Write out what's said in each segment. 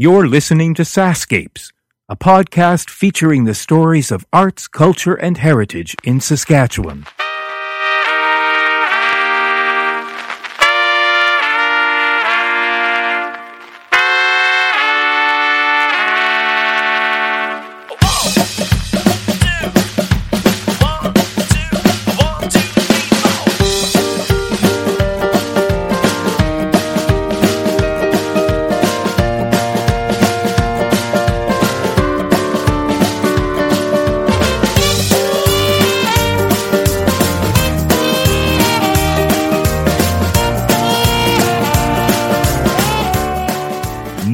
You're listening to Sascapes, a podcast featuring the stories of arts, culture, and heritage in Saskatchewan.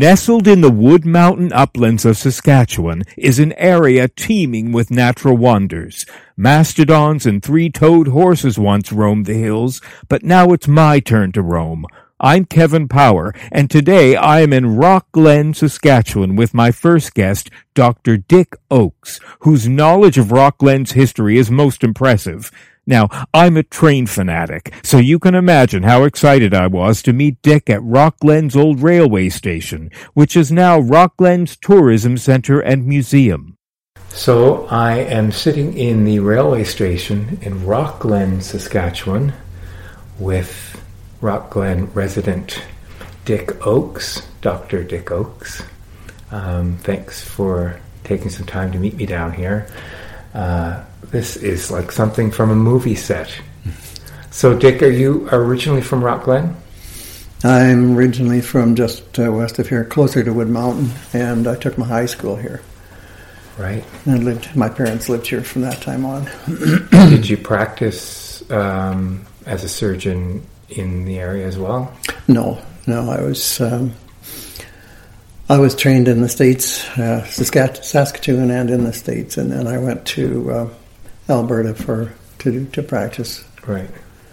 Nestled in the Wood Mountain uplands of Saskatchewan is an area teeming with natural wonders. Mastodons and three-toed horses once roamed the hills, but now it's my turn to roam. I'm Kevin Power, and today I am in Rock Glen, Saskatchewan with my first guest, Dr. Dick Oakes, whose knowledge of Rock Glen's history is most impressive. Now, I'm a train fanatic, so you can imagine how excited I was to meet Dick at Rock Glen's old railway station, which is now Rock Glen's Tourism Center and Museum. So, I am sitting in the railway station in Rock Glen, Saskatchewan, with Rock Glen resident Dick Oakes, Dr. Dick Oakes. Um, thanks for taking some time to meet me down here. Uh, this is like something from a movie set. So, Dick, are you originally from Rock Glen? I'm originally from just uh, west of here, closer to Wood Mountain, and I took my high school here. Right. And lived. My parents lived here from that time on. Did you practice um, as a surgeon in the area as well? No, no. I was um, I was trained in the states, uh, Saskatchewan, and in the states, and then I went to uh, Alberta for to to practice. Right.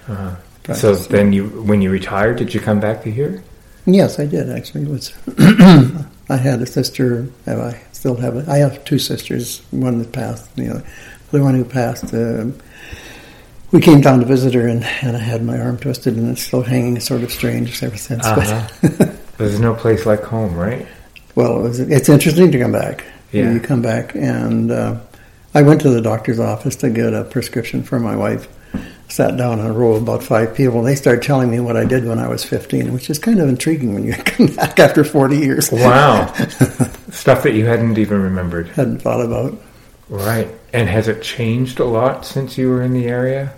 Uh-huh. Practice. So then, you when you retired, did you come back to here? Yes, I did. Actually, it was I had a sister. I still have. it? I have two sisters. One that passed. The other, the one who passed. Uh, we came down to visit her, and, and I had my arm twisted, and it's still hanging sort of strange ever since. Uh-huh. There's no place like home, right? Well, it was, it's interesting to come back. Yeah. You come back, and uh, I went to the doctor's office to get a prescription for my wife. Sat down in a row of about five people, and they started telling me what I did when I was 15, which is kind of intriguing when you come back after 40 years. Wow. Stuff that you hadn't even remembered. Hadn't thought about. Right. And has it changed a lot since you were in the area?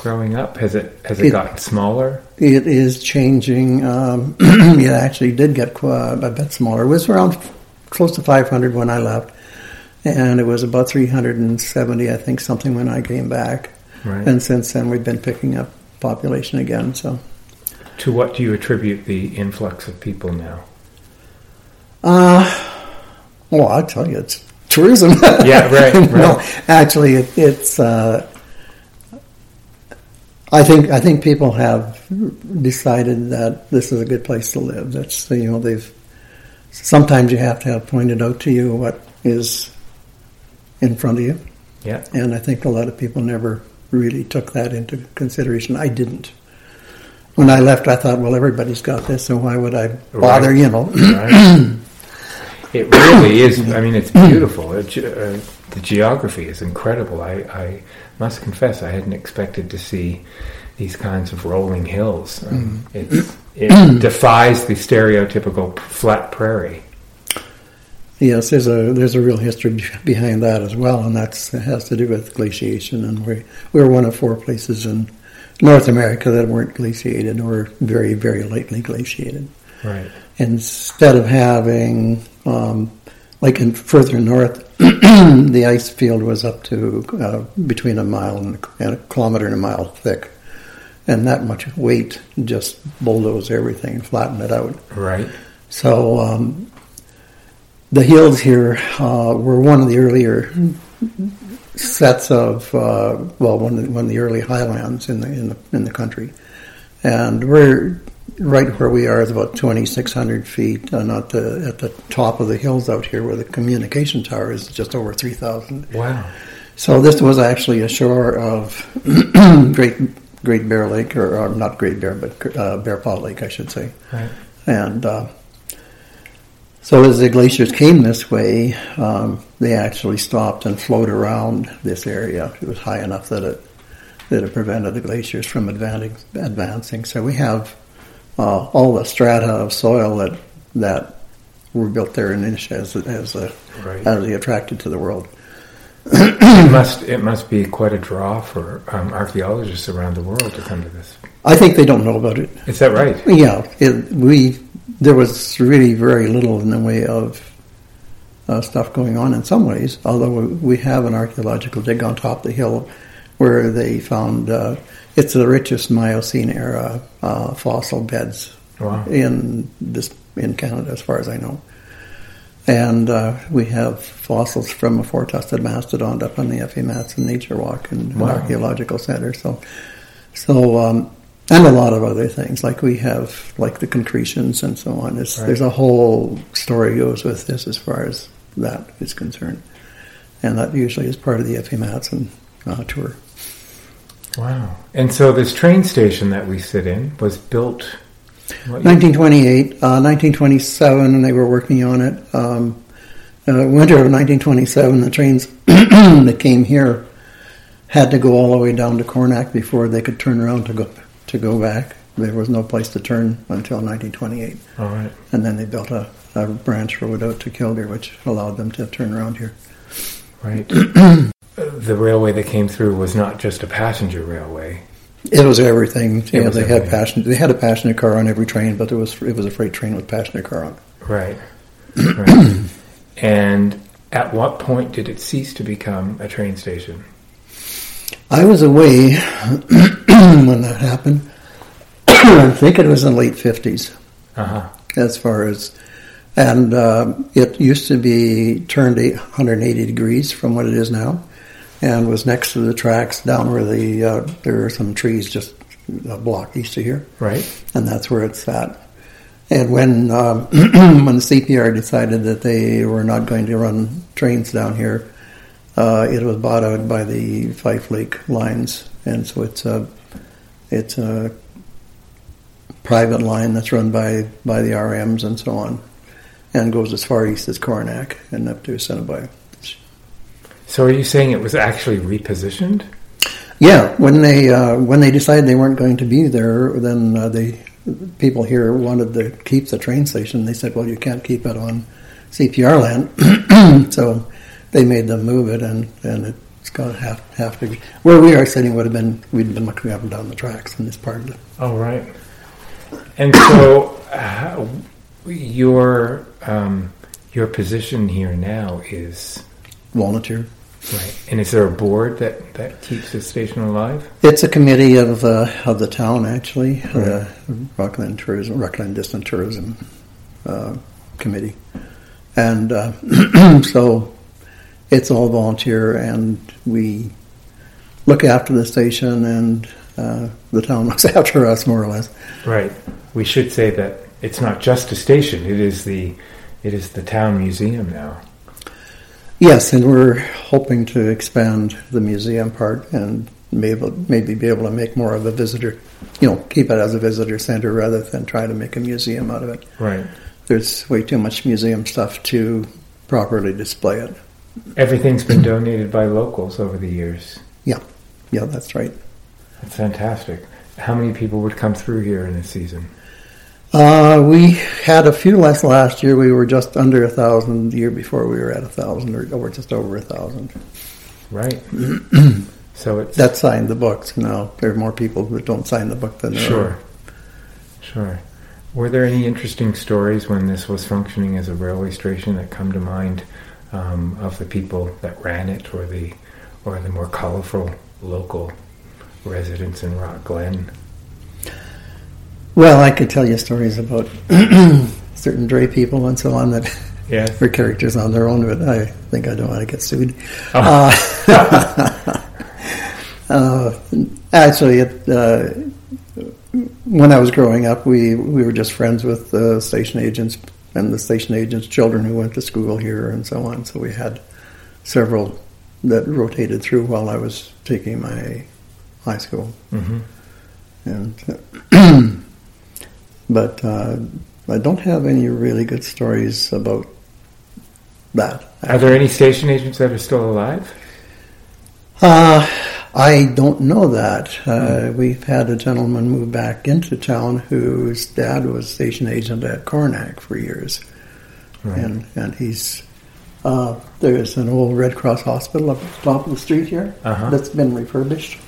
growing up? Has it has it, it gotten smaller? It is changing. Um, it actually did get quite a bit smaller. It was around close to 500 when I left, and it was about 370, I think, something when I came back. Right. And since then, we've been picking up population again. So, to what do you attribute the influx of people now? Uh, well, I'll tell you, it's tourism. yeah, right. right. no, actually, it, it's uh, I think I think people have decided that this is a good place to live. That's you know they've sometimes you have to have pointed out to you what is in front of you. Yeah. And I think a lot of people never really took that into consideration. I didn't. When I left, I thought, well, everybody's got this, so why would I bother? Right. You know. Right. it really is. I mean, it's beautiful. It, uh, the geography is incredible. I, I must confess I hadn't expected to see these kinds of rolling hills. Um, mm. it defies the stereotypical flat prairie. Yes, there's a there's a real history behind that as well, and that has to do with glaciation. And we we were one of four places in North America that weren't glaciated or very very lightly glaciated. Right. Instead of having um, like in further north, the ice field was up to uh, between a mile and a kilometer and a mile thick, and that much weight just bulldozed everything and flattened it out. Right. So um, the hills here uh, were one of the earlier sets of uh, well, one of, the, one of the early highlands in the in the in the country, and we're right where we are is about 2,600 feet, uh, not the, at the top of the hills out here where the communication tower is just over 3,000. Wow. So this was actually a shore of Great Great Bear Lake, or, or not Great Bear, but uh, Bear Paw Lake, I should say. Right. And uh, So as the glaciers came this way, um, they actually stopped and flowed around this area. It was high enough that it that it prevented the glaciers from advancing. advancing. So we have uh, all the strata of soil that that were built there in Inisha as as, a, Right. as they attracted to the world. it must it must be quite a draw for um, archaeologists around the world to come to this. I think they don't know about it. Is that right? Yeah, it, we there was really very little in the way of uh, stuff going on in some ways. Although we have an archaeological dig on top of the hill where they found uh, it's the richest Miocene era uh, fossil beds Wow. in this in Canada, as far as I know. And uh, we have fossils from a four-tusked mastodon up on the F.A. Matson Nature Walk and Wow. Archaeological Center. So, so um, and a lot of other things like we have like the concretions and so on. It's, Right. There's a whole story goes with this as far as that is concerned, and that usually is part of the F.A. Matson uh, tour. Wow. And so this train station that we sit in was built. 1928, uh, 1927, they were working on it. Um, uh, winter of 1927, the trains that came here had to go all the way down to Coronach before they could turn around to go to go back. There was no place to turn until 1928, All right. and then they built a, a branch road out to Kilgore, which allowed them to turn around here. Right. the railway that came through was not just a passenger railway. It was everything. yeah, was they everything. had passenger. They had a passenger car on every train, but there was it was a freight train with passenger car on. Right. right. and at what point did it cease to become a train station? I was away when that happened. I think it was in the late fifties, Uh huh. as far as, and uh, it used to be turned 180 degrees from what it is now, and was next to the tracks down where the uh, there are some trees just a block east of here, Right. and that's where it's at. And when um, when the CPR decided that they were not going to run trains down here, uh, it was bought out by the Fife Lake Lines, and so it's a it's a private line that's run by by the RMs and so on, and goes as far east as Coronach and up to Assiniboia. So are you saying it was actually repositioned? Yeah, when they uh, when they decided they weren't going to be there, then uh, they people here wanted to keep the train station. They said, "Well, you can't keep it on CPR land," so they made them move it, and and it's got half half to be where we are sitting would have been we'd been looking up and down the tracks in this part of it. Oh, right. And so how, your um, your position here now is volunteer. right. And is there a board that, that keeps the station alive? It's a committee of uh, of the town actually, Right. the Rock Glen Tourism, Rock Glen Distant Tourism uh, Committee, and uh, so it's all volunteer, and we look after the station, and uh, the town looks after us more or less. Right. We should say that it's not just a station. It is the it is the town museum now. Yes, and we're hoping to expand the museum part and maybe maybe be able to make more of a visitor, you know, keep it as a visitor center rather than try to make a museum out of it. Right. there's way too much museum stuff to properly display it. Everything's been donated by locals over the years. Yeah, yeah, that's right. That's fantastic. How many people would come through here in a season? Uh, we had a few less last year. We were just under a thousand. The year before, we were at a thousand, or, or just over a thousand. Right. so it's That signed the books. Now there are more people who don't sign the book than there Sure. are. Sure. Were there any interesting stories when this was functioning as a railway station that come to mind um, of the people that ran it, or the or the more colorful local residents in Rock Glen? Well, I could tell you stories about certain Dre people and so on that Yes. were characters on their own, but I think I don't want to get sued. Oh. Uh, uh, actually, it, uh, when I was growing up, we, we were just friends with the station agents and the station agents' children who went to school here and so on. So we had several that rotated through while I was taking my high school. hmm And uh, but uh, I don't have any really good stories about that. Are there any station agents that are still alive? Uh, I don't know that. Uh, we've had a gentleman move back into town whose dad was station agent at Coronach for years, Right. and and he's uh, there's an old Red Cross hospital up at the top of the street here Uh-huh. that's been refurbished,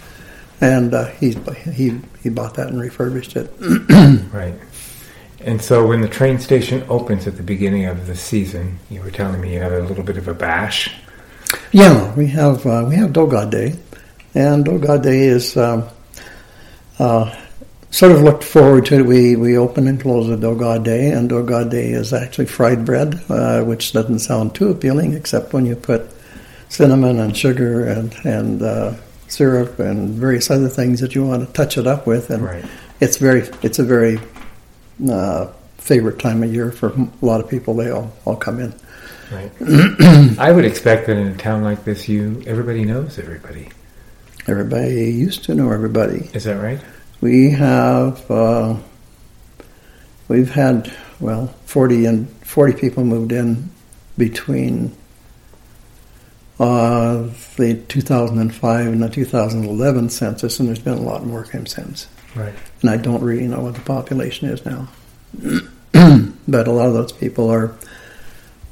and uh, he's he he bought that and refurbished it. Right. And so when the train station opens at the beginning of the season, you were telling me you had a little bit of a bash. Yeah, we have uh, we have Doughgod Day, and Doughgod Day is um, uh, sort of looked forward to. it. We we open and close a Doughgod Day, and Doughgod Day is actually fried bread, uh, which doesn't sound too appealing, except when you put cinnamon and sugar and and uh, syrup and various other things that you want to touch it up with, and Right. it's very it's a very uh, favorite time of year for a lot of people. They all all come in. Right. I would expect that in a town like this, you everybody knows everybody. Everybody used to know everybody. Is that right? We have uh, we've had well forty and forty people moved in between uh, the 2005 and the 2011 census, and there's been a lot more came since. Right. And I don't really know what the population is now, but a lot of those people are.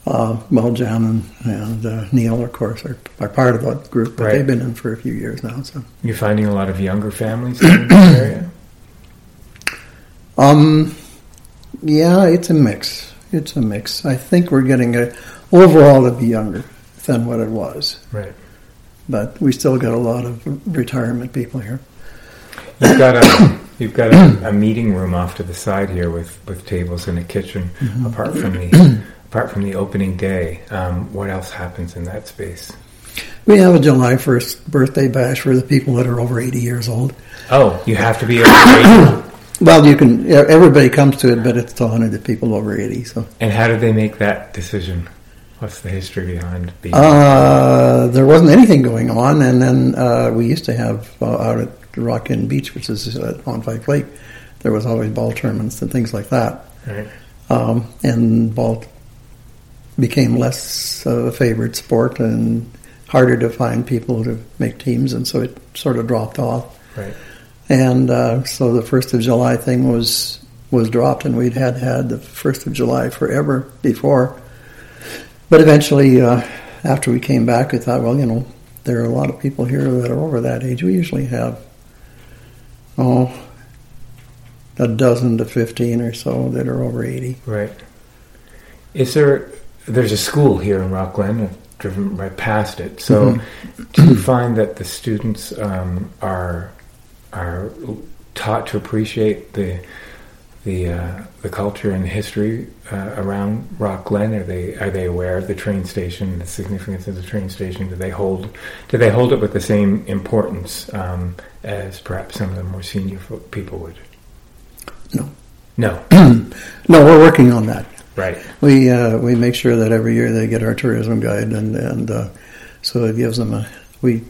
Uh, well, Jan and, and uh, Neil, of course, are, are part of that group, but Right. they've been in for a few years now. So, You're finding a lot of younger families in the area. Um, yeah, it's a mix. It's a mix. I think we're getting a overall to be younger than what it was, Right. but we still got a lot of retirement people here. You've got a you've got a, a meeting room off to the side here with, with tables and a kitchen. Apart from the apart from the opening day, um, what else happens in that space? We have a July first birthday bash for the people that are over eighty years old. Oh, you have to be over 80. Well, you can. Everybody comes to it, but it's to honor the people over eighty. So And how did they make that decision? What's the history behind being? uh, there wasn't anything going on, and then uh, we used to have uh, out at Rockin Beach, which is uh, on Fife Lake. There was always ball tournaments and things like that. right. um, and ball became less of a favorite sport and harder to find people to make teams, and so it sort of dropped off. Right. And uh, so the first of July thing was was dropped, and we'd had had the first of July forever before. But eventually, uh, after we came back, we thought, well, you know, there are a lot of people here that are over that age. We usually have, oh, a dozen to fifteen or so that are over eighty. Right. Is there? There's a school here in Rock Glen. I've driven right past it. So, do you find that the students um, are are taught to appreciate the the uh, the culture and the history uh, around Rock Glen? Are they are they aware of the train station, the significance of the train station? Do they hold do they hold it with the same importance um, as perhaps some of the more senior people would? No. No. No, we're working on that. Right. We uh, we make sure that every year they get our tourism guide, and and uh, so it gives them a we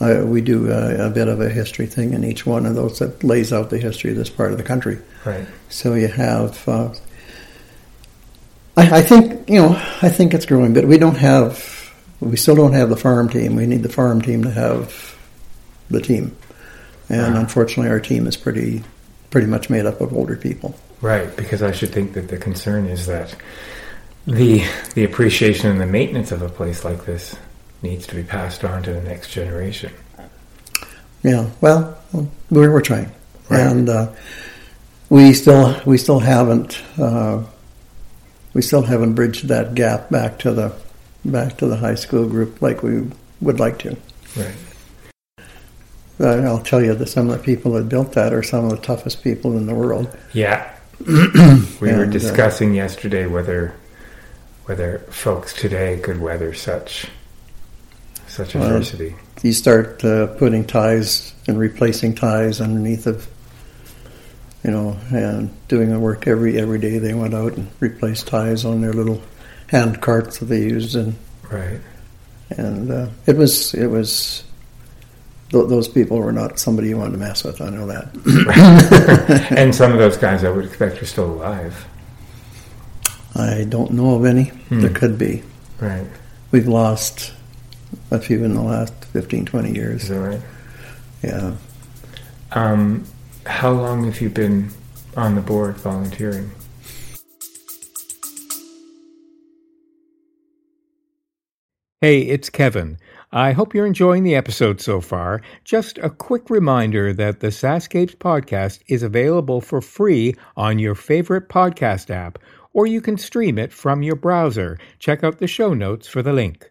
uh, we do a, a bit of a history thing in each one of those that lays out the history of this part of the country. Right. So you have. Uh, I, I think you know. I think it's growing, but we don't have. We still don't have the farm team. We need the farm team to have the team, and Ah. unfortunately, our team is pretty pretty much made up of older people. Right, because I should think that the concern is that the the appreciation and the maintenance of a place like this needs to be passed on to the next generation. Yeah, well, we're we're trying, Right. and uh, we still we still haven't uh, we still haven't bridged that gap back to the back to the high school group like we would like to. Right. Uh, I'll tell you that some of the people that built that are some of the toughest people in the world. Yeah. we were And, uh, discussing yesterday whether whether folks today could weather such such Well, adversity. You start uh, putting ties and replacing ties underneath of, you know, and doing the work every every day. They went out and replaced ties on their little hand carts that they used and. Right. and uh, it was it was th- those people were not somebody you wanted to mess with. I know that. and some of those guys I would expect are still alive. I don't know of any. Hmm. There could be. Right. We've lost a few in the last 15, 20 Is years. that right? Yeah. Um, how long have you been on the board volunteering? Hey, it's Kevin. I hope you're enjoying the episode so far. Just a quick reminder that the Sascapes podcast is available for free on your favorite podcast app, or you can stream it from your browser. Check out the show notes for the link.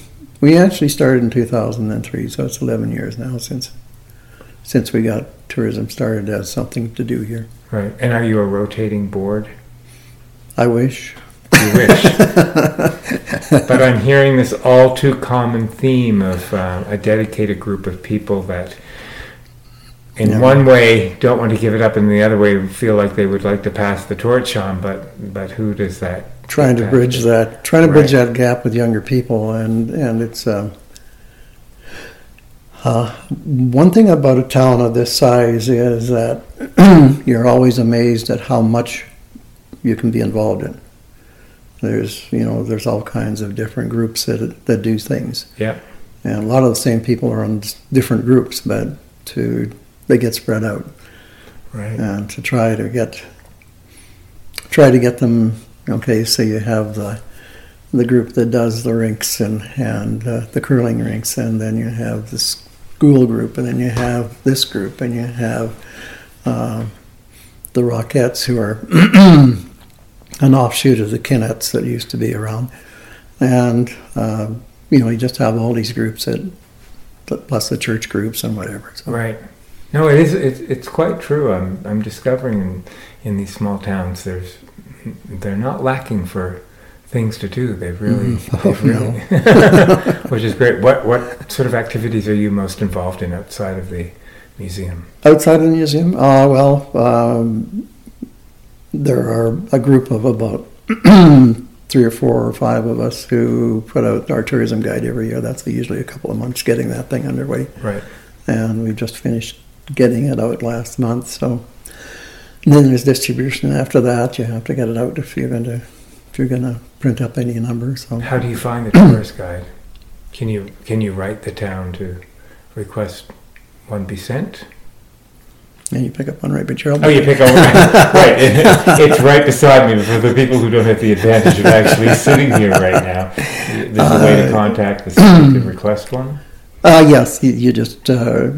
we actually started in 2003, so it's 11 years now since since we got tourism started as something to do here. Right. And are you a rotating board? I wish. You wish. but I'm hearing this all too common theme of uh, a dedicated group of people that, in one way, don't want to give it up, and the other way, feel like they would like to pass the torch on. But but who does that? Trying to bridge that, trying to bridge Right. that gap with younger people, and and it's um, uh, one thing about a town of this size is that you're always amazed at how much you can be involved in. There's you know there's all kinds of different groups that that do things. Yeah. And a lot of the same people are on different groups, but to they get spread out Right. and to try to get try to get them. Okay, so you have the the group that does the rinks and and uh, the curling rinks, and then you have the school group, and then you have this group, and you have uh, the Rockettes, who are an offshoot of the Kinettes that used to be around, and um, you know you just have all these groups that plus the church groups and whatever. So. Right. No, it is. It's, it's quite true. I'm I'm discovering in, in these small towns, there's they're not lacking for things to do. They've really, Mhm. they've Oh, really which is great. What what sort of activities are you most involved in outside of the museum? Outside of the museum, uh, well, um, there are a group of about three or four or five of us who put out our tourism guide every year. That's usually a couple of months getting that thing underway, Right. and we just finished getting it out last month. So and then there's distribution after that. You have to get it out if you're going to if you're going to print up any numbers. So How do you find the tourist guide? Can you can you write the town to request one be sent? and you pick up one right by Gerald. Oh, you pick up right. It's right beside me for the people who don't have the advantage of actually sitting here right now. There's a way to Uh, contact the city to request one. Uh, yes, you, you just uh,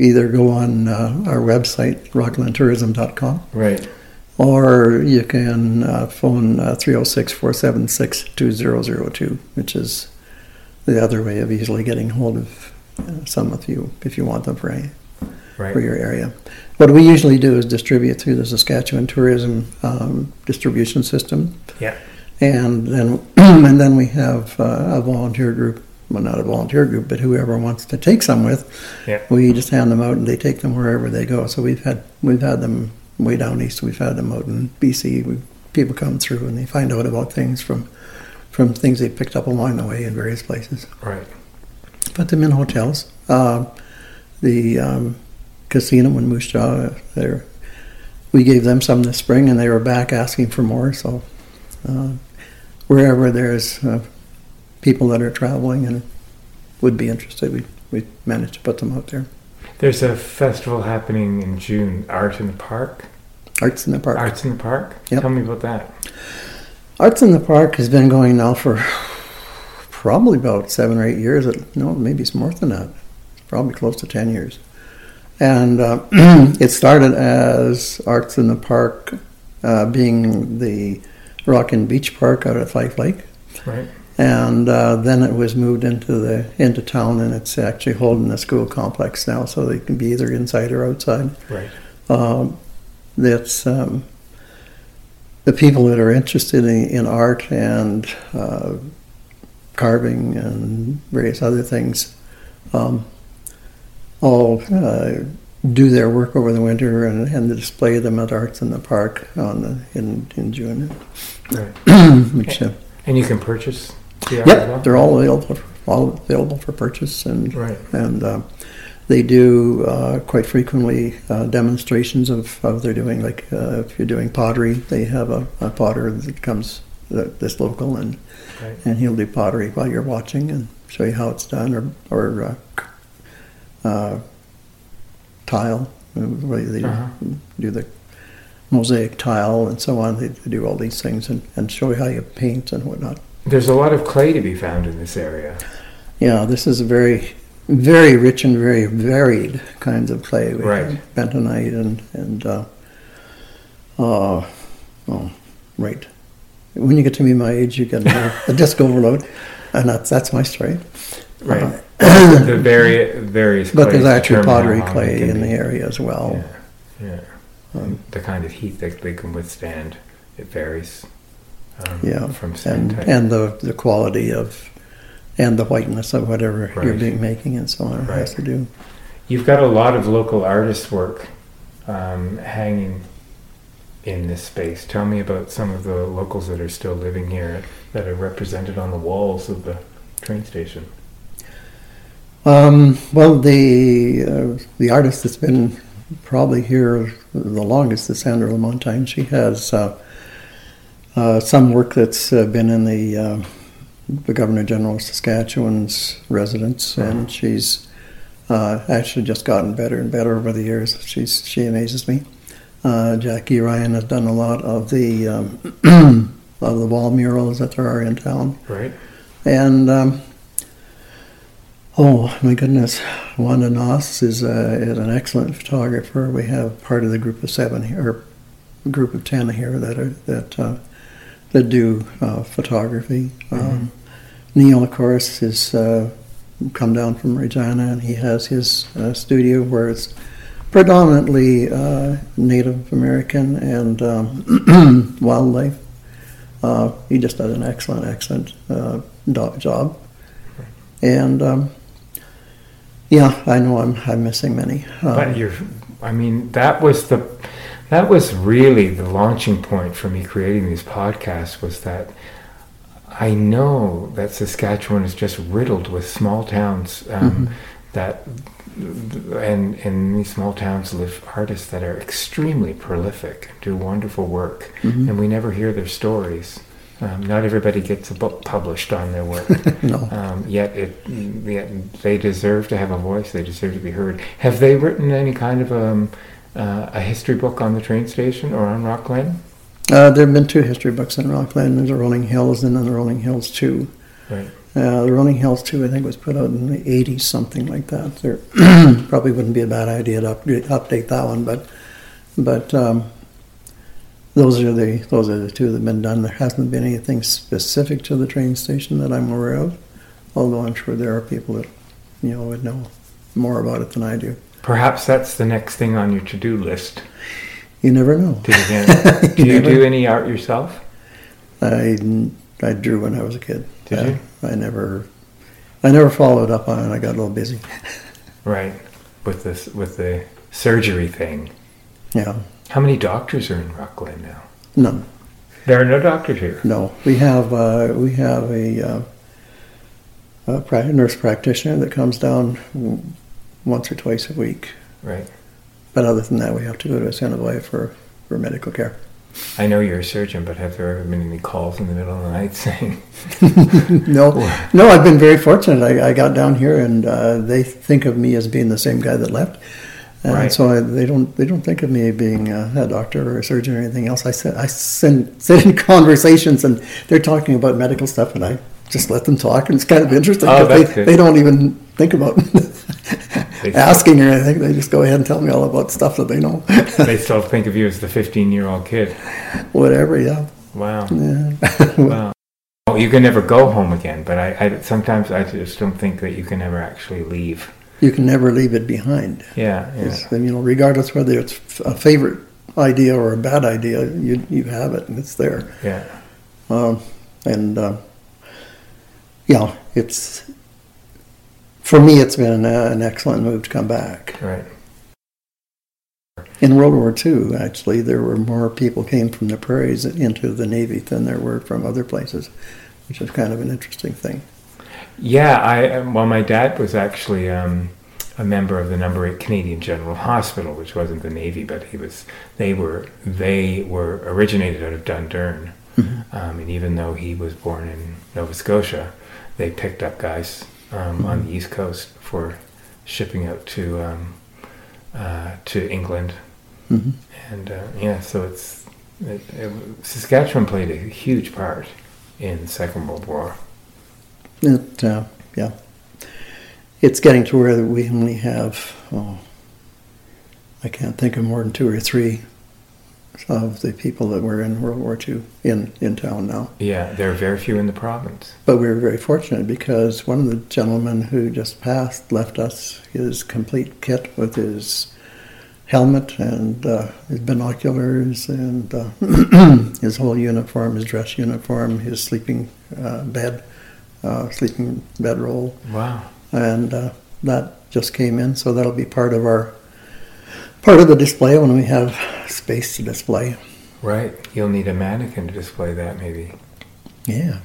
either go on uh, our website, rocklandtourism.com, Right. or you can uh, phone uh, 306 476 2002, which is the other way of easily getting hold of uh, some of you if you want them for, Right. for your area. What we usually do is distribute through the Saskatchewan Tourism um, Distribution System. Yeah. And then, and then we have uh, a volunteer group. Well, not a volunteer group, but whoever wants to take some with, Yeah. we just hand them out and they take them wherever they go. So we've had we've had them way down east. We've had them out in BC. We, people come through and they find out about things from from things they picked up along the way in various places. Right. Put them in hotels. Uh, the um, casino in Moose Jaw, there we gave them some this spring, and they were back asking for more. So uh, wherever there's uh, people that are traveling and would be interested, we we managed to put them out there. There's a festival happening in June, Art in the Park. Arts in the Park. Arts in the Park? Yep. Tell me about that. Arts in the Park has been going now for probably about seven or eight years. No, maybe it's more than that. Probably close to ten years. And uh, it started as Arts in the Park, uh, being the Rockin Beach Park out at Fife Lake. Right. And uh, then it was moved into the into town, and it's actually holding the school complex now, so they can be either inside or outside. Right. Um, that's um, the people that are interested in, in art and uh, carving and various other things um, all uh, do their work over the winter and, and display them at Arts in the Park on the, in, in June. Right. Which, uh, And you can purchase the art as well? Yep, they're all available, all available for purchase, and Right. and uh, they do uh, quite frequently uh, demonstrations of, of they're doing like uh, if you're doing pottery, they have a, a potter that comes that, that's local, and Right. and he'll do pottery while you're watching and show you how it's done, or or uh, uh, tile, uh, where they Uh-huh. do the mosaic tile and so on. They, they do all these things and, and show you how you paint and whatnot. There's a lot of clay to be found in this area. Yeah, this is a very, very rich and very varied kinds of clay. We Right. bentonite and and uh, uh, oh, right. When you get to be my age, you get a, a disc overload, and that's that's my story. Right. Uh, the vari- various but there's actually pottery clay in be. the area as well. Yeah. yeah. And the kind of heat that they can withstand, it varies. Um, Yeah, From and type. and the the quality of and the whiteness of whatever you're being making and so on it has Right. to do. You've got a lot of local artist work um, hanging in this space. Tell me about some of the locals that are still living here that are represented on the walls of the train station. Um, well, the uh, the artist that's been probably here the longest is Sandra Lamontagne. She has uh, uh, some work that's uh, been in the uh, the Governor General of Saskatchewan's residence, and she's uh, actually just gotten better and better over the years. She's she amazes me. Uh, Jackie Ryan has done a lot of the um, of the wall murals that there are in town. Right? And um, oh my goodness, Wanda Noss is, is an excellent photographer. We have part of the group of seven here, or group of ten here that are that uh, that do uh, photography. Um, Neil, of course, has uh, come down from Regina, and he has his uh, studio where it's predominantly uh, Native American and um, wildlife. Uh, he just does an excellent, excellent uh, job. And um, yeah, I know I'm I'm missing many. Um, But you're, I mean, that was the, that was really the launching point for me creating these podcasts was that I know that Saskatchewan is just riddled with small towns um, that, and in these small towns live artists that are extremely prolific, do wonderful work, and we never hear their stories. Um, not everybody gets a book published on their work. no, Um, yet, it, yet they deserve to have a voice. They deserve to be heard. Have they written any kind of um, uh, a history book on the train station or on Rock Glen? uh, there have been two history books in Rock Glen. There's a Rolling Hills and then the Rolling Hills Two. Right. Uh, the Rolling Hills Two, I think, was put out in the '80s, something like that. There probably wouldn't be a bad idea to update, update that one, but but um, those are the those are the two that have been done. There hasn't been anything specific to the train station that I'm aware of, although I'm sure there are people that you know would know more about it than I do. Perhaps that's the next thing on your to-do list. You never know. To begin. do you do any art yourself? I, I drew when I was a kid. Did you? I never I never followed up on it. I got a little busy. Right. With this, with the surgery thing. Yeah, How many doctors are in Rock Glen now? none. There are no doctors here. No, we have uh, we have a, uh, a nurse practitioner that comes down once or twice a week. Right. But other than that, we have to go to Assiniboia for for medical care. I know you're a surgeon, but have there ever been any calls in the middle of the night saying, no, no, I've been very fortunate. I, I got down here, and uh, they think of me as being the same guy that left, and Right. so I, they don't they don't think of me being uh, a doctor or a surgeon or anything else. I said I send sit in conversations, and they're talking about medical stuff, and I just let them talk, and it's kind of interesting. Oh, they, good. they don't even think about They- asking or anything. They just go ahead and tell me all about stuff that they know. they still think of you as the 15 year old kid? Whatever, yeah, Wow. Yeah. Wow. Well, you can never go home again, but I, I sometimes I just don't think that you can ever actually leave. you can never leave it behind. Yeah, yeah. It's, you know, regardless whether it's a favorite idea or a bad idea, you you have it and it's there. Yeah. Um, and uh, yeah, it's for me. It's been uh, an excellent move to come back. Right. In World War II, actually, there were more people came from the prairies into the Navy than there were from other places, which is kind of an interesting thing. Yeah, I well, my dad was actually um, a member of the Number Eight Canadian General Hospital, which wasn't the Navy, but he was. They were they were originated out of Dundurn, um, and even though he was born in Nova Scotia, they picked up guys um, on the East Coast for shipping out to um, uh, to England, Mhm. and uh, yeah, so it's it, it, Saskatchewan played a huge part in the Second World War. It, uh, yeah, it's getting to where we only have. Oh, I can't think of more than two or three of the people that were in World War II in in town now. Yeah, there are very few in the province. But we were very fortunate because one of the gentlemen who just passed left us his complete kit with his helmet and uh, his binoculars and uh, his whole uniform, his dress uniform, his sleeping uh, bed, uh, sleeping bedroll, Wow. and uh, that just came in. So that'll be part of our part of the display when we have space to display. Right. You'll need a mannequin to display that, maybe. Yeah.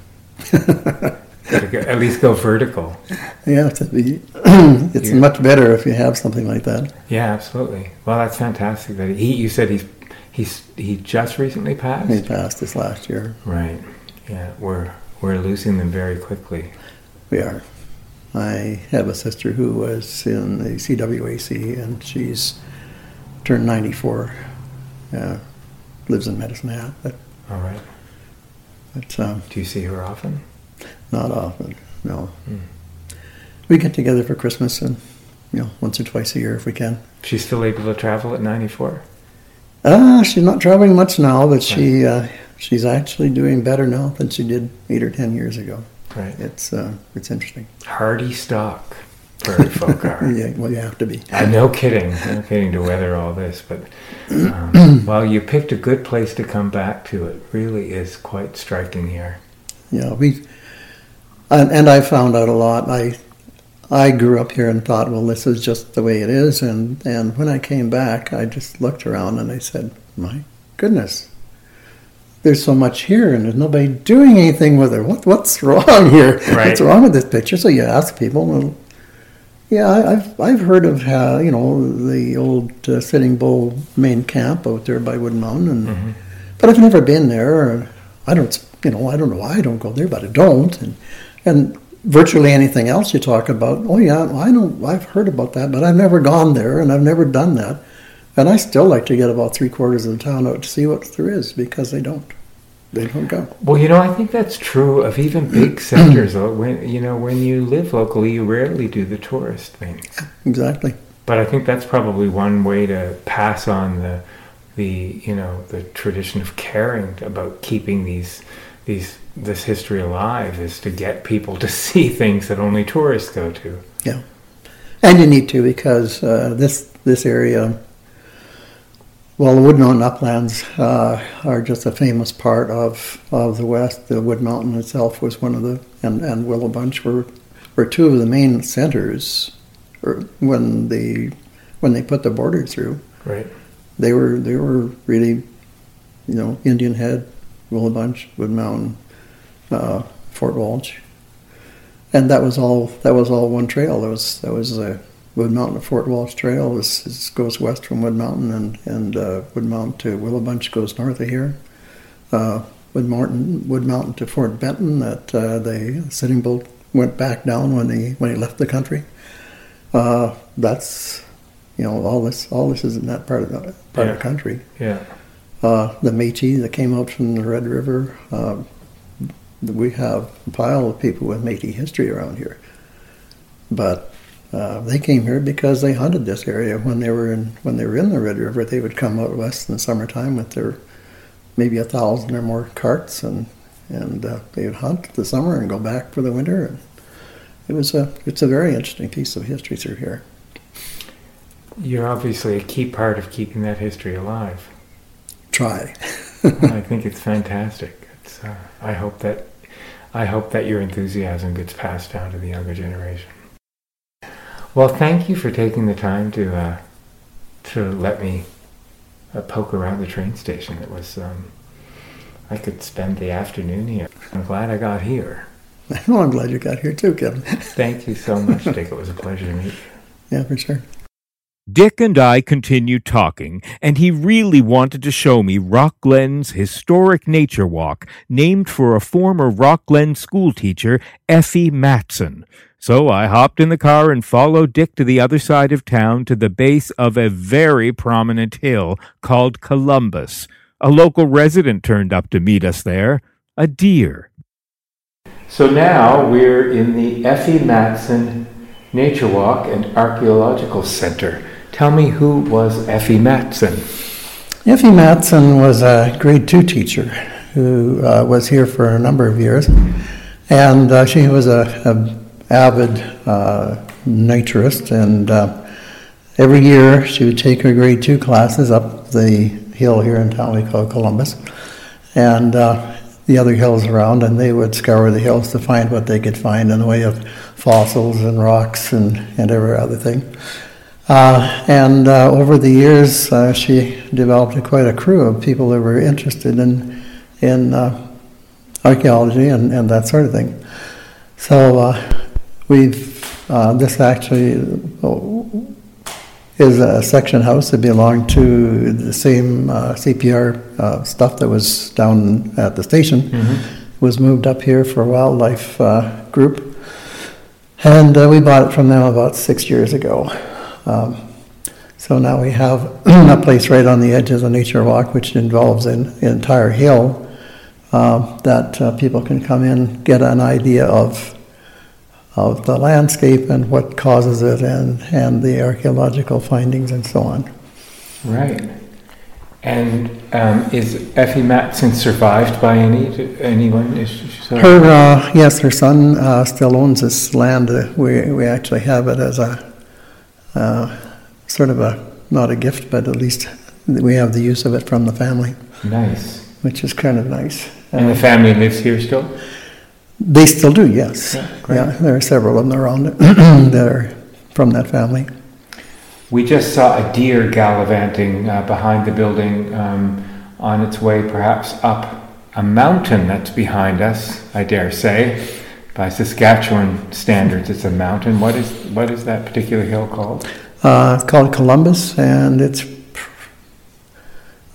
At least go vertical. Yeah, it's, it's Yeah. much better if you have something like that. Yeah, absolutely. Well, that's fantastic. That he, you said he's he's he just recently passed. He passed this last year. Right. Yeah, we're we're losing them very quickly. We are. I have a sister who was in the CWAC, and she's turned 94. Uh, lives in Medicine Hat, but, All right. but um, Do you see her often? not often. No. Hmm. We get together for Christmas, and you know, once or twice a year if we can. She's still able to travel at 94. Uh, she's not traveling much now, but she uh, she's actually doing better now than she did eight or ten years ago. Right. It's uh, it's interesting. Hardy stock. Prairie folk are. Yeah, well, you have to be. Uh, no kidding, no kidding to weather all this. But um, well, you picked a good place to come back to. It really is quite striking here. Yeah, we and, and I found out a lot. I I grew up here and thought, well, this is just the way it is. And and when I came back, I just looked around and I said, my goodness, there's so much here, and there's nobody doing anything with it. What what's wrong here? Right. What's wrong with this picture? So you ask people. Well, yeah, I- I've I've heard of how you know the old uh, Sitting Bull main camp out there by Wood Mountain, and Mm-hmm. but I've never been there. I don't, you know, I don't know why I don't go there, but I don't. And and virtually anything else you talk about, oh yeah, I know, I've heard about that, but I've never gone there and I've never done that. And I still like to get about three quarters of the town out to see what there is because they don't, they don't go. Well, you know, I think that's true of even big centers. When you know, when you live locally, you rarely do the tourist things. Exactly. But I think that's probably one way to pass on the the you know the tradition of caring about keeping these these this history alive is to get people to see things that only tourists go to. Yeah, and you need to because uh, this this area, well, the Wood Mountain uplands uh, are just a famous part of of the West. The Wood Mountain itself was one of the, and and Willow Bunch were were two of the main centers, when the when they put the border through. Right. They were they were really, you know, Indian Head, Willow Bunch, Wood Mountain, uh, Fort Walsh, and that was all. That was all one trail. That was that was a Wood Mountain to Fort Walsh Trail. This, this goes west from Wood Mountain, and and uh, Wood Mountain to Willow Bunch goes north of here. Uh, Wood Mountain Wood Mountain to Fort Benton. That uh, the Sitting Bull went back down when he when he left the country. Uh, that's you know all this all this is in that part of the part of the country. Yeah. Uh, the Métis that came out from the Red River. Uh, we have a pile of people with Métis history around here, but uh, they came here because they hunted this area when they were in when they were in the Red River. They would come out west in the summertime with their maybe a thousand or more carts, and and uh, they would hunt the summer and go back for the winter. And it was a it's a very interesting piece of history through here. You're obviously a key part of keeping that history alive. Try. I think it's fantastic. It's, uh, I hope that I hope that your enthusiasm gets passed down to the younger generation. Well, thank you for taking the time to uh, to let me uh, poke around the train station. It was um, I could spend the afternoon here. I'm glad I got here. Well, I'm glad you got here too, Kevin. Thank you so much, Dick. It was a pleasure to meet you. Yeah, for sure. Dick and I continued talking, and he really wanted to show me Rock Glen's historic nature walk, named for a former Rock Glen schoolteacher, Effie Matson. So I hopped in the car and followed Dick to the other side of town to the base of a very prominent hill called Columbus. A local resident turned up to meet us there, a deer. So now we're in the Effie Matson Nature Walk and Archaeological Center. Tell me who was Effie Matson? Effie Matson was a grade two teacher who uh, was here for a number of years, and uh, she was a, a avid uh, naturist. And uh, every year she would take her grade two classes up the hill here in town we call Columbus, and uh, the other hills around, and they would scour the hills to find what they could find in the way of fossils and rocks and, and every other thing. Uh, and uh, over the years, uh, she developed quite a crew of people that were interested in in uh, archaeology and, and that sort of thing. So uh, we've uh, this actually is a section house that belonged to the same CPR stuff that was down at the station. Mm-hmm. Was moved up here for a wildlife group, and we bought it from them about six years ago. Um, so now we have a place right on the edge of the nature walk, which involves an, an entire hill uh, that uh, people can come in, get an idea of of the landscape and what causes it, and and the archaeological findings and so on. Right. And um, is Effie Matson survived by any anyone? her uh, yes, her son uh, still owns this land. we we actually have it as a uh, sort of a not a gift, but at least we have the use of it from the family. Nice. Which is kind of nice. And the family lives here still? They still do, yes. Yeah, yeah there are several of them around that are from that family. We just saw a deer gallivanting uh, behind the building um, on its way perhaps up a mountain that's behind us, I dare say by Saskatchewan standards, it's a mountain. What is what is that particular hill called? Uh, it's called Columbus, and it's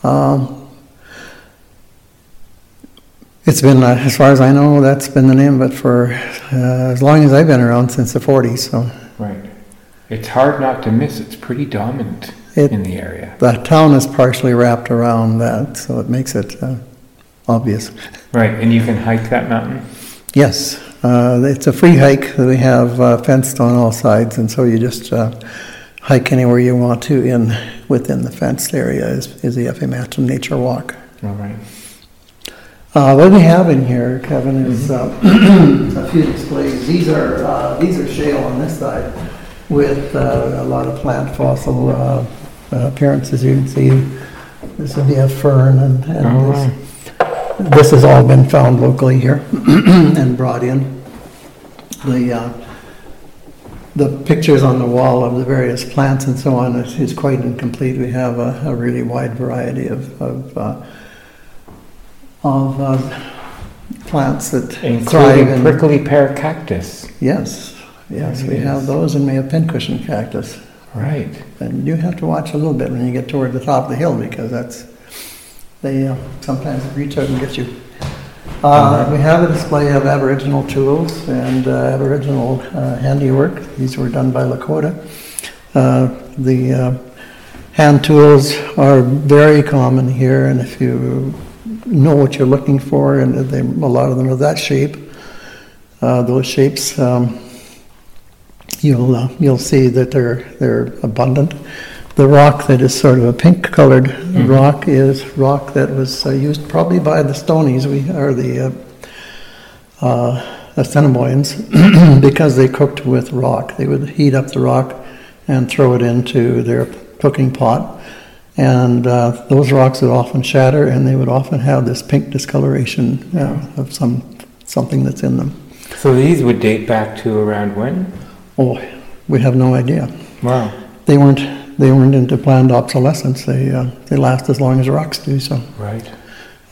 um, it's been, uh, as far as I know, that's been the name of it for uh, as long as I've been around since the 40s. So right, it's hard not to miss. It's pretty dominant it, in the area. The town is partially wrapped around that, so it makes it uh, obvious. Right, and you can hike that mountain. Yes, uh, it's a free hike that we have uh, fenced on all sides, and so you just uh, hike anywhere you want to in within the fenced area is, is the Effie Matson Nature Walk. All right. Uh, what we have in here, Kevin, is uh, a few displays. These are uh, these are shale on this side, with a lot of plant fossil appearances. You can see this would be a fern, and, and this, this has all been found locally here and brought in. The, uh, the pictures on the wall of the various plants and so on is, is quite incomplete. We have a, a, really wide variety of, of, uh, of uh, plants that Including prickly pear cactus. Yes, yes, we have those and we have pincushion cactus. Right. And you have to watch a little bit when you get toward the top of the hill because that's they uh, sometimes reach out and get you. Uh, we have a display of Aboriginal tools and uh, Aboriginal uh, handiwork. These were done by Lakota. Uh, the uh, hand tools are very common here, and if you know what you're looking for, and they, a lot of them are that shape, those shapes, um, you'll you'll see that they're they're abundant. The rock that is sort of a pink colored mm-hmm. rock is rock that was uh, used probably by the Stonies, we, or the uh, uh, Assiniboines, because they cooked with rock. They would heat up the rock and throw it into their cooking pot. And uh, those rocks would often shatter, and they would often have this pink discoloration uh, of some something that's in them. So these would date back to around when? Oh, we have no idea. Wow. They weren't they weren't into planned obsolescence. They uh, they last as long as rocks do. So right.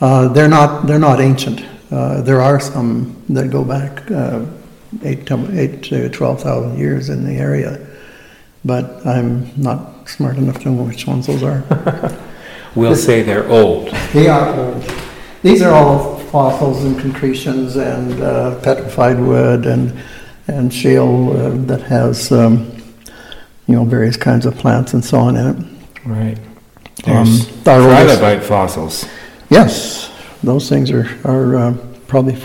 Uh, they're not they're not ancient. Uh, there are some that go back uh, eight to, eight to twelve thousand years in the area, but I'm not smart enough to know which ones those are. we'll say they're old. They are old. These are all fossils and concretions and uh, petrified wood and and shale uh, that has um, you know various kinds of plants and so on in it. Right. Um, There's um, trilobite fossils. Yes, those things are are uh, probably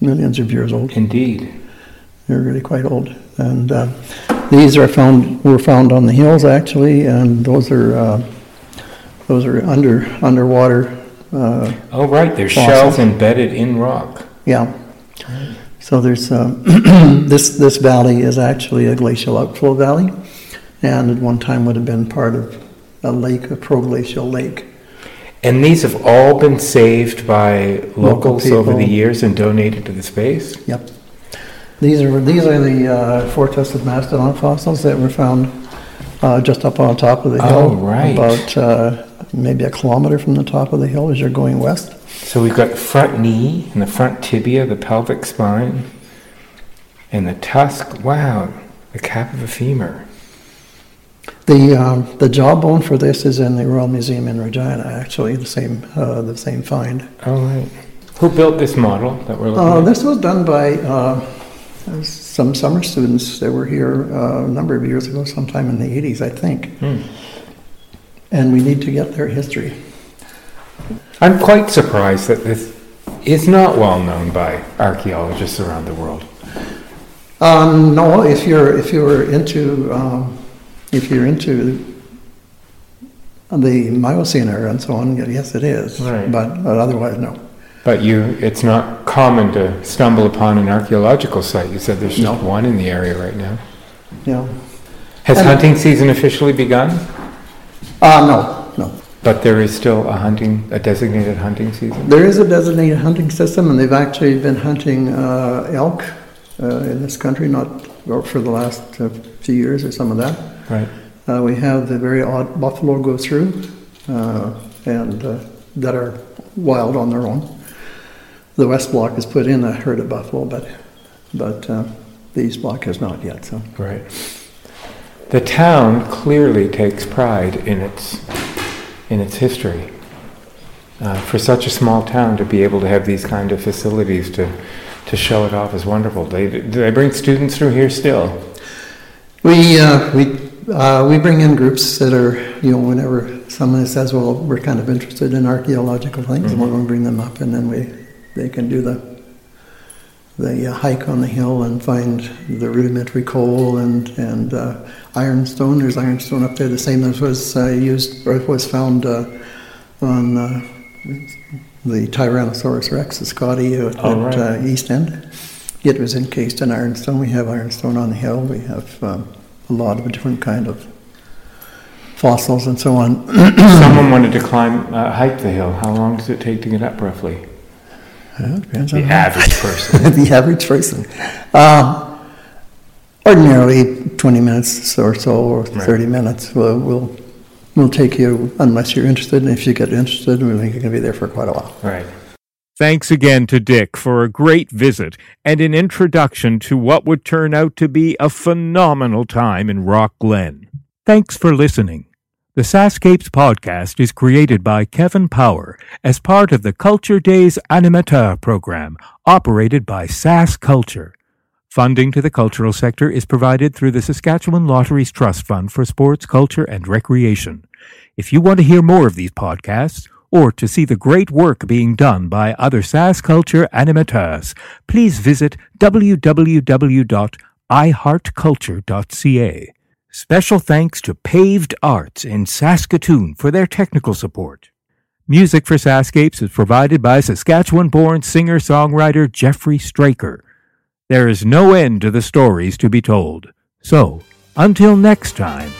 millions of years old. Indeed, they're really quite old, and uh, these are found were found on the hills actually, and those are uh, those are under underwater. Uh, oh right, there's shells embedded in rock. Yeah. So there's uh, this this valley is actually a glacial outflow valley, and at one time would have been part of a lake, a proglacial lake. And these have all been saved by locals Local over the years and donated to the space. Yep. These are these are the uh, four-tusked mastodon fossils that were found uh, just up on top of the hill. Oh, right. About uh, maybe a kilometer from the top of the hill as you're going west. So we've got the front knee and the front tibia, the pelvic spine, and the tusk. Wow, the cap of a femur. The um, the jawbone for this is in the Royal Museum in Regina. Actually, the same uh, the same find. Oh right. Who built this model that we're looking uh, at? This was done by uh, some summer students that were here uh, a number of years ago, sometime in the 80s, I think. Hmm. And we need to get their history. I'm quite surprised that this is not well known by archaeologists around the world. Um, no, if you're if you're into um, if you're into the Miocene era and so on, yes, it is. Right. But, but otherwise, no. But you, it's not common to stumble upon an archaeological site. You said there's just one in the area right now. Yeah. Has and hunting season officially begun? Uh, no, no. But there is still a hunting, a designated hunting season? There is a designated hunting system, and they've actually been hunting uh, elk uh, in this country, not for the last uh, few years or some of that. Right. Uh, we have the very odd buffalo go through, uh, and uh, that are wild on their own. The West Block has put in a herd of buffalo, but but the East Block has not yet. So. Right. The town clearly takes pride in its in its history. Uh, for such a small town to be able to have these kind of facilities to, to show it off is wonderful. They, do they bring students through here still? We, uh, we, uh, we bring in groups that are, you know, whenever someone says, well, we're kind of interested in archaeological things, mm-hmm. and we're going to bring them up, and then we, they can do the, the uh, hike on the hill and find the rudimentary coal and, and uh, ironstone. There's ironstone up there, the same as was uh, used or was found uh, on uh, the Tyrannosaurus rex, the Scotty at, oh, right. at uh, Eastend. It was encased in ironstone. We have ironstone on the hill. We have um, a lot of different kind of fossils and so on. Someone wanted to climb, uh, hike the hill. How long does it take to get up, roughly? Well, depends the on average person. the average person. Um, Ordinarily, 20 minutes or so, or 30 right. minutes will, will will take you unless you're interested. And if you get interested, we think you're going to be there for quite a while. Right. Thanks again to Dick for a great visit and an introduction to what would turn out to be a phenomenal time in Rock Glen. Thanks for listening. The Sascapes podcast is created by Kevin Power as part of the Culture Days Animateur program operated by SaskCulture. Funding to the cultural sector is provided through the Saskatchewan Lotteries Trust Fund for Sports, Culture, and Recreation. If you want to hear more of these podcasts, or to see the great work being done by other SaskCulture animateurs, please visit www.iheartculture.ca. Special thanks to Paved Arts in Saskatoon for their technical support. Music for Sascapes is provided by Saskatchewan born singer songwriter Jeffery Straker. There is no end to the stories to be told. So, until next time,